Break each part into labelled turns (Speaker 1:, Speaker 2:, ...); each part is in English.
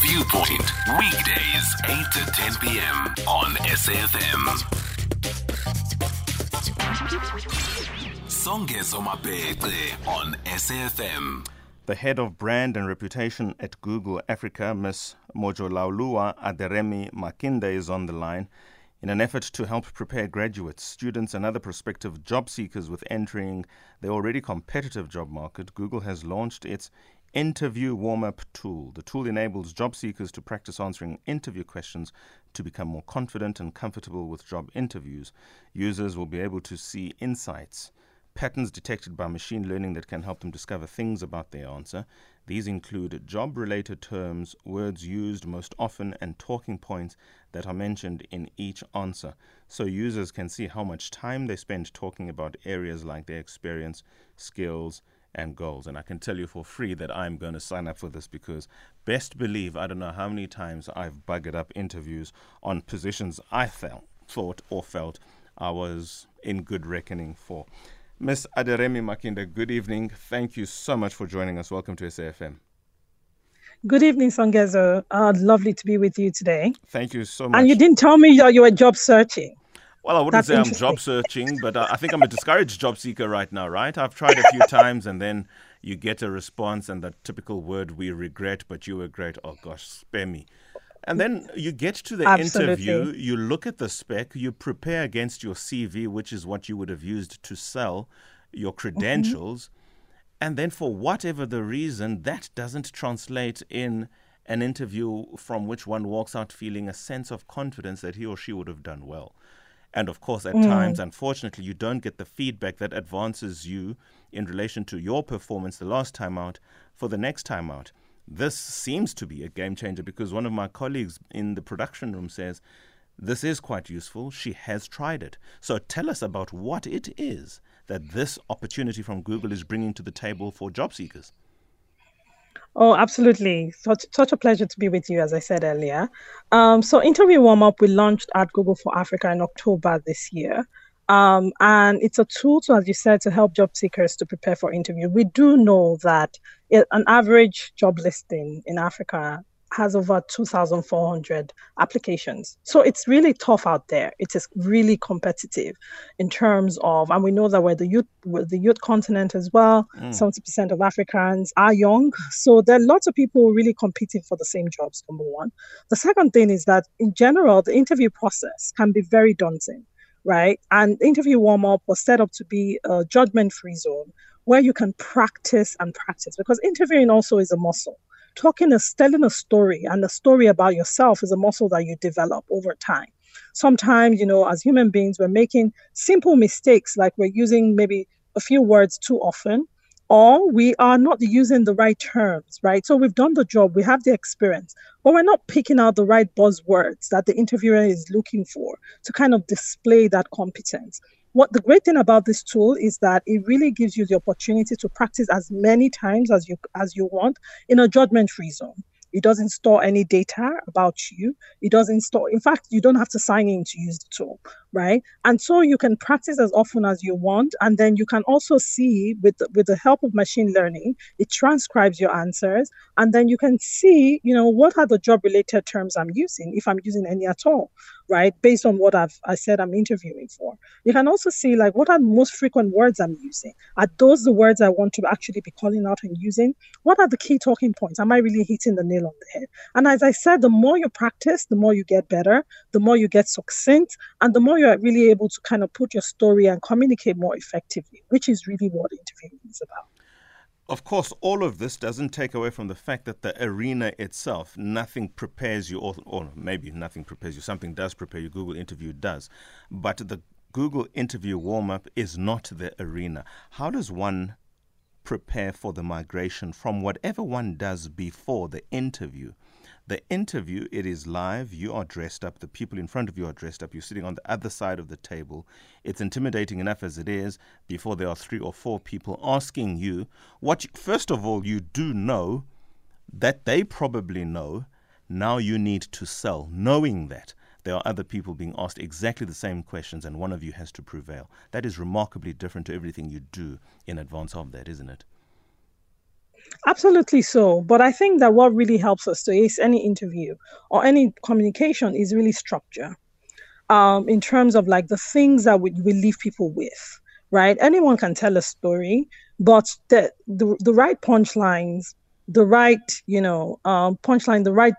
Speaker 1: Viewpoint. Weekdays, 8 to 10 p.m. on SAFM. On SAFM.
Speaker 2: The head of brand and reputation at Google Africa, Ms. Mojolaoluwa Aderemi Makinde, is on the line. In an effort to help prepare graduates, students, and other prospective job seekers with entering the already competitive job market, Google has launched its Interview Warm Up tool. The tool enables job seekers to practice answering interview questions to become more confident and comfortable with job interviews. Users will be able to see insights patterns detected by machine learning that can help them discover things about their answer. These include job related terms, words used most often, and talking points that are mentioned in each answer. So users can see how much time they spend talking about areas like their experience, skills, and goals. And I can tell you for free that I'm going to sign up for this because best believe I don't know how many times I've buggered up interviews on positions I felt, thought or felt I was in good reckoning for. Ms. Aderemi Makinde, good evening. Thank you so much for joining us. Welcome to SAFM.
Speaker 3: Good evening, Songezo. Uh, lovely to be with you today.
Speaker 2: Thank you so much.
Speaker 3: And you didn't tell me that you were job searching.
Speaker 2: Well, I wouldn't
Speaker 3: That's
Speaker 2: say I'm job searching, but I think I'm a discouraged job seeker right now, right? I've tried a few times and then you get a response and the typical word, we regret, but you were great. Oh gosh, spare me. And then you get to the
Speaker 3: Absolutely.
Speaker 2: interview, you look at the spec, you prepare against your CV, which is what you would have used to sell your mm-hmm. credentials. And then, for whatever the reason, that doesn't translate in an interview from which one walks out feeling a sense of confidence that he or she would have done well. And of course, at mm. times, unfortunately, you don't get the feedback that advances you in relation to your performance the last time out for the next time out. This seems to be a game changer because one of my colleagues in the production room says this is quite useful. She has tried it. So tell us about what it is that this opportunity from Google is bringing to the table for job seekers.
Speaker 3: Oh, absolutely. Such, such a pleasure to be with you, as I said earlier. Um, so, Interview Warm Up, we launched at Google for Africa in October this year. Um, and it's a tool to, as you said, to help job seekers to prepare for interview. We do know that an average job listing in Africa has over 2,400 applications. So it's really tough out there. It is really competitive in terms of, and we know that we're the youth, we're the youth continent as well.
Speaker 2: Mm.
Speaker 3: 70% of Africans are young. So there are lots of people really competing for the same jobs, number one. The second thing is that in general, the interview process can be very daunting, right? And interview warm up was set up to be a judgment free zone where you can practice and practice because interviewing also is a muscle talking is telling a story and a story about yourself is a muscle that you develop over time. Sometimes you know as human beings we're making simple mistakes like we're using maybe a few words too often or we are not using the right terms right? So we've done the job we have the experience but we're not picking out the right buzzwords that the interviewer is looking for to kind of display that competence what the great thing about this tool is that it really gives you the opportunity to practice as many times as you as you want in a judgment free zone. It doesn't store any data about you. It doesn't store in fact you don't have to sign in to use the tool right? And so you can practice as often as you want and then you can also see with with the help of machine learning it transcribes your answers and then you can see you know what are the job related terms i'm using if i'm using any at all right? Based on what i've i said i'm interviewing for. You can also see like what are the most frequent words i'm using? Are those the words i want to actually be calling out and using? What are the key talking points? Am i really hitting the nail on the head? And as i said the more you practice the more you get better the more you get succinct and the more you're really able to kind of put your story and communicate more effectively which is really what interviewing is about
Speaker 2: Of course, all of this doesn't take away from the fact that the arena itself, nothing prepares you, or, or maybe nothing prepares you, something does prepare you, Google Interview does. But the Google Interview warm up is not the arena. How does one prepare for the migration from whatever one does before the interview? The interview, it is live. You are dressed up. The people in front of you are dressed up. You're sitting on the other side of the table. It's intimidating enough as it is before there are three or four people asking you what, you, first of all, you do know that they probably know. Now you need to sell, knowing that there are other people being asked exactly the same questions and one of you has to prevail. That is remarkably different to everything you do in advance of that, isn't it?
Speaker 3: Absolutely so. But I think that what really helps us to ace any interview or any communication is really structure. Um, in terms of like the things that we, we leave people with, right? Anyone can tell a story, but the the, the right punchlines, the right you know um, punchline, the right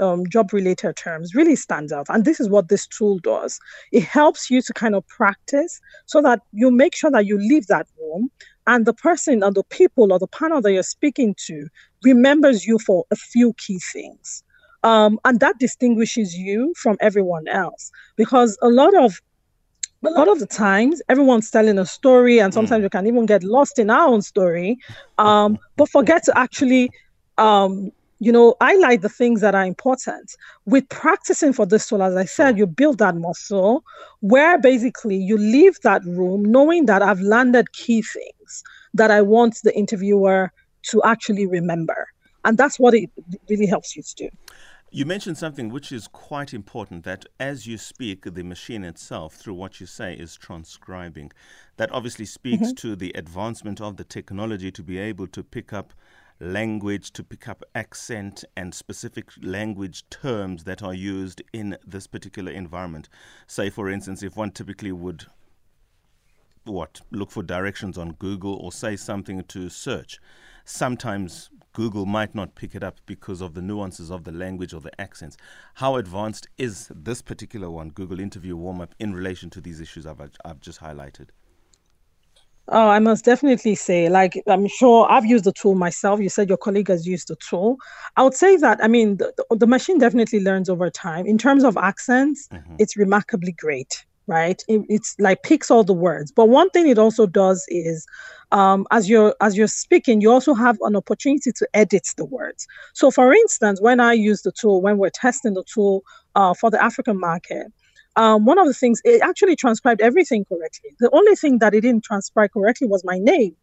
Speaker 3: um, job related terms really stands out. And this is what this tool does. It helps you to kind of practice so that you make sure that you leave that room and the person or the people or the panel that you're speaking to remembers you for a few key things. Um, and that distinguishes you from everyone else because a lot of a lot of the times everyone's telling a story and sometimes mm. you can even get lost in our own story um, but forget to actually um, you know, highlight the things that are important. With practicing for this tool, as I said, you build that muscle where basically you leave that room knowing that I've landed key things that I want the interviewer to actually remember. And that's what it really helps you to do.
Speaker 2: You mentioned something which is quite important that as you speak, the machine itself, through what you say, is transcribing. That obviously speaks mm-hmm. to the advancement of the technology to be able to pick up language to pick up accent and specific language terms that are used in this particular environment. Say, for instance, if one typically would what look for directions on Google or say something to search, sometimes Google might not pick it up because of the nuances of the language or the accents. How advanced is this particular one, Google Interview Warm Up, in relation to these issues I've, I've just highlighted?
Speaker 3: Oh, I must definitely say, like, I'm sure I've used the tool myself. You said your colleague has used the tool. I would say that, I mean, the, the machine definitely learns over time. In terms of accents, mm-hmm. it's remarkably great, right? It, it's like picks all the words. But one thing it also does is, um, as you're as you're speaking, you also have an opportunity to edit the words. So, for instance, when I use the tool, when we're testing the tool uh, for the African market, um, one of the things it actually transcribed everything correctly. The only thing that it didn't transcribe correctly was my name,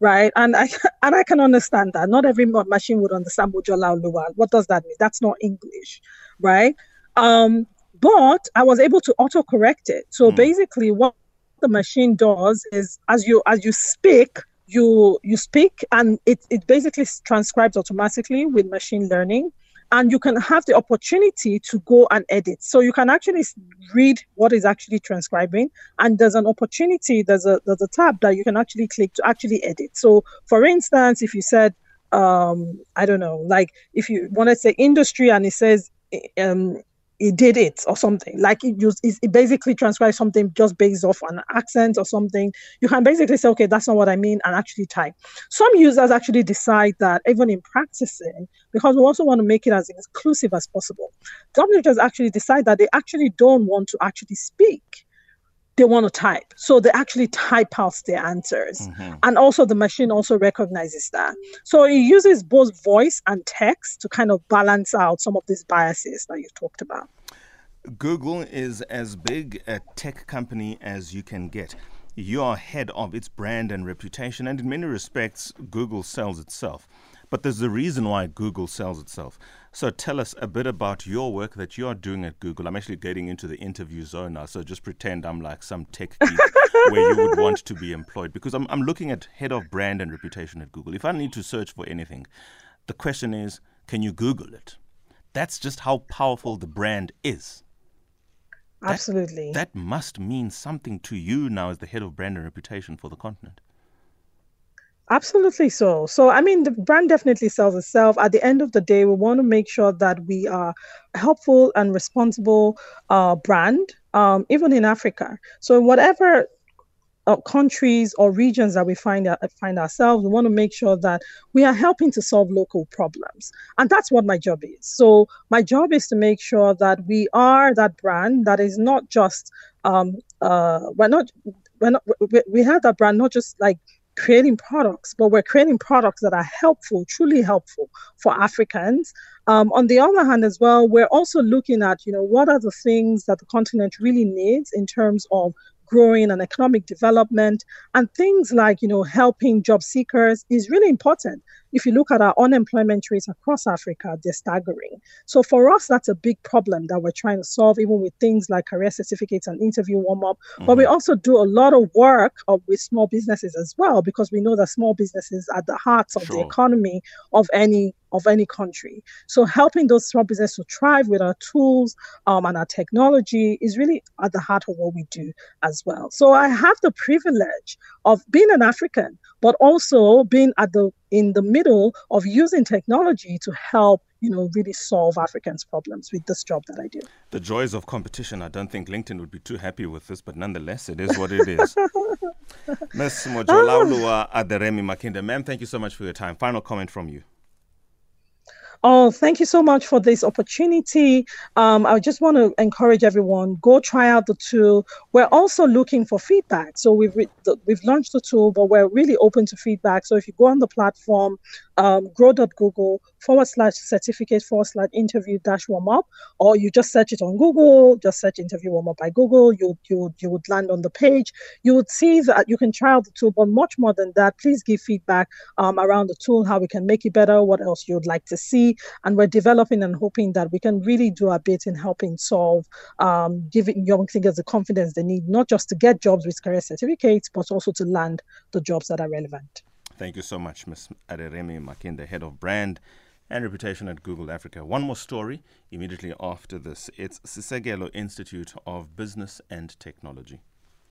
Speaker 3: right? And I and I can understand that. Not every machine would understand Mojola What does that mean? That's not English, right? Um, but I was able to auto correct it. So mm. basically, what the machine does is, as you as you speak, you you speak, and it it basically transcribes automatically with machine learning and you can have the opportunity to go and edit. So you can actually read what is actually transcribing, and there's an opportunity. There's a there's a tab that you can actually click to actually edit. So, for instance, if you said, um, I don't know, like if you want to say industry and it says um, it did it or something. Like it just it basically transcribes something just based off an accent or something. You can basically say okay that's not what i mean and actually type some users actually decide that even in practicing because we also want to make it as inclusive as possible some users actually decide that they actually don't want to actually speak they want to type. So they actually type out their answers. Mm-hmm. And also the machine also recognizes that. So it uses both voice and text to kind of balance out some of these biases that you talked about.
Speaker 2: Google is as big a tech company as you can get. You are head of its brand and reputation, and in many respects, Google sells itself. But there's a reason why Google sells itself. So tell us a bit about your work that you are doing at Google. I'm actually getting into the interview zone now, so just pretend I'm like some tech geek where you would want to be employed because I'm, I'm looking at head of brand and reputation at Google. If I need to search for anything, the question is, can you Google it? That's just how powerful the brand is.
Speaker 3: Absolutely.
Speaker 2: That, that must mean something to you now as the head of brand and reputation for the continent.
Speaker 3: Absolutely so. So, I mean, the brand definitely sells itself. At the end of the day, we want to make sure that we are helpful and responsible uh, brand, um, even in Africa. So, whatever uh, countries or regions that we find uh, find ourselves, we want to make sure that we are helping to solve local problems, and that's what my job is. So, my job is to make sure that we are that brand that is not just um, uh, we're not we're not we, we have that brand not just like creating products, but we're creating products that are helpful, truly helpful for Africans. Um, on the other hand, as well, we're also looking at, you know, what are the things that the continent really needs in terms of growing and economic development and things like, you know, helping job seekers is really important. If you look at our unemployment rates across Africa, they're staggering. So for us, that's a big problem that we're trying to solve, even with things like career certificates and interview warm up. Mm-hmm. But we mm-hmm. also do a lot of work with small businesses as well, because we know that small businesses are the heart of sure. the economy of any of any country. So helping those small businesses to thrive with our tools um, and our technology is really at the heart of what we do as well. So I have the privilege of being an African, but also being at the in the middle of using technology to help you know really solve Africans' problems with this job that I do.
Speaker 2: The joys of competition. I don't think LinkedIn would be too happy with this, but nonetheless, it is what it is. Miss Mojolaoluwa ah. Aderemi Makinde, ma'am, thank you so much for your time. Final comment from you.
Speaker 3: Oh, thank you so much for this opportunity. Um, I just want to encourage everyone go try out the tool. We're also looking for feedback. So we've re- we've launched the tool, but we're really open to feedback. So if you go on the platform, um, grow.google forward slash certificate forward slash interview dash warm up, or you just search it on Google, just search interview warm up by Google, you, you, you would land on the page. You would see that you can try out the tool, but much more than that, please give feedback um, around the tool, how we can make it better, what else you would like to see. And we're developing and hoping that we can really do a bit in helping solve, um, giving young thinkers the confidence they need, not just to get jobs with career certificates, but also to land the jobs that are relevant.
Speaker 2: Thank you so much, Ms. Aderemi the Head of Brand and Reputation at Google Africa. One more story immediately after this. It's Sisegelo Institute of Business and Technology.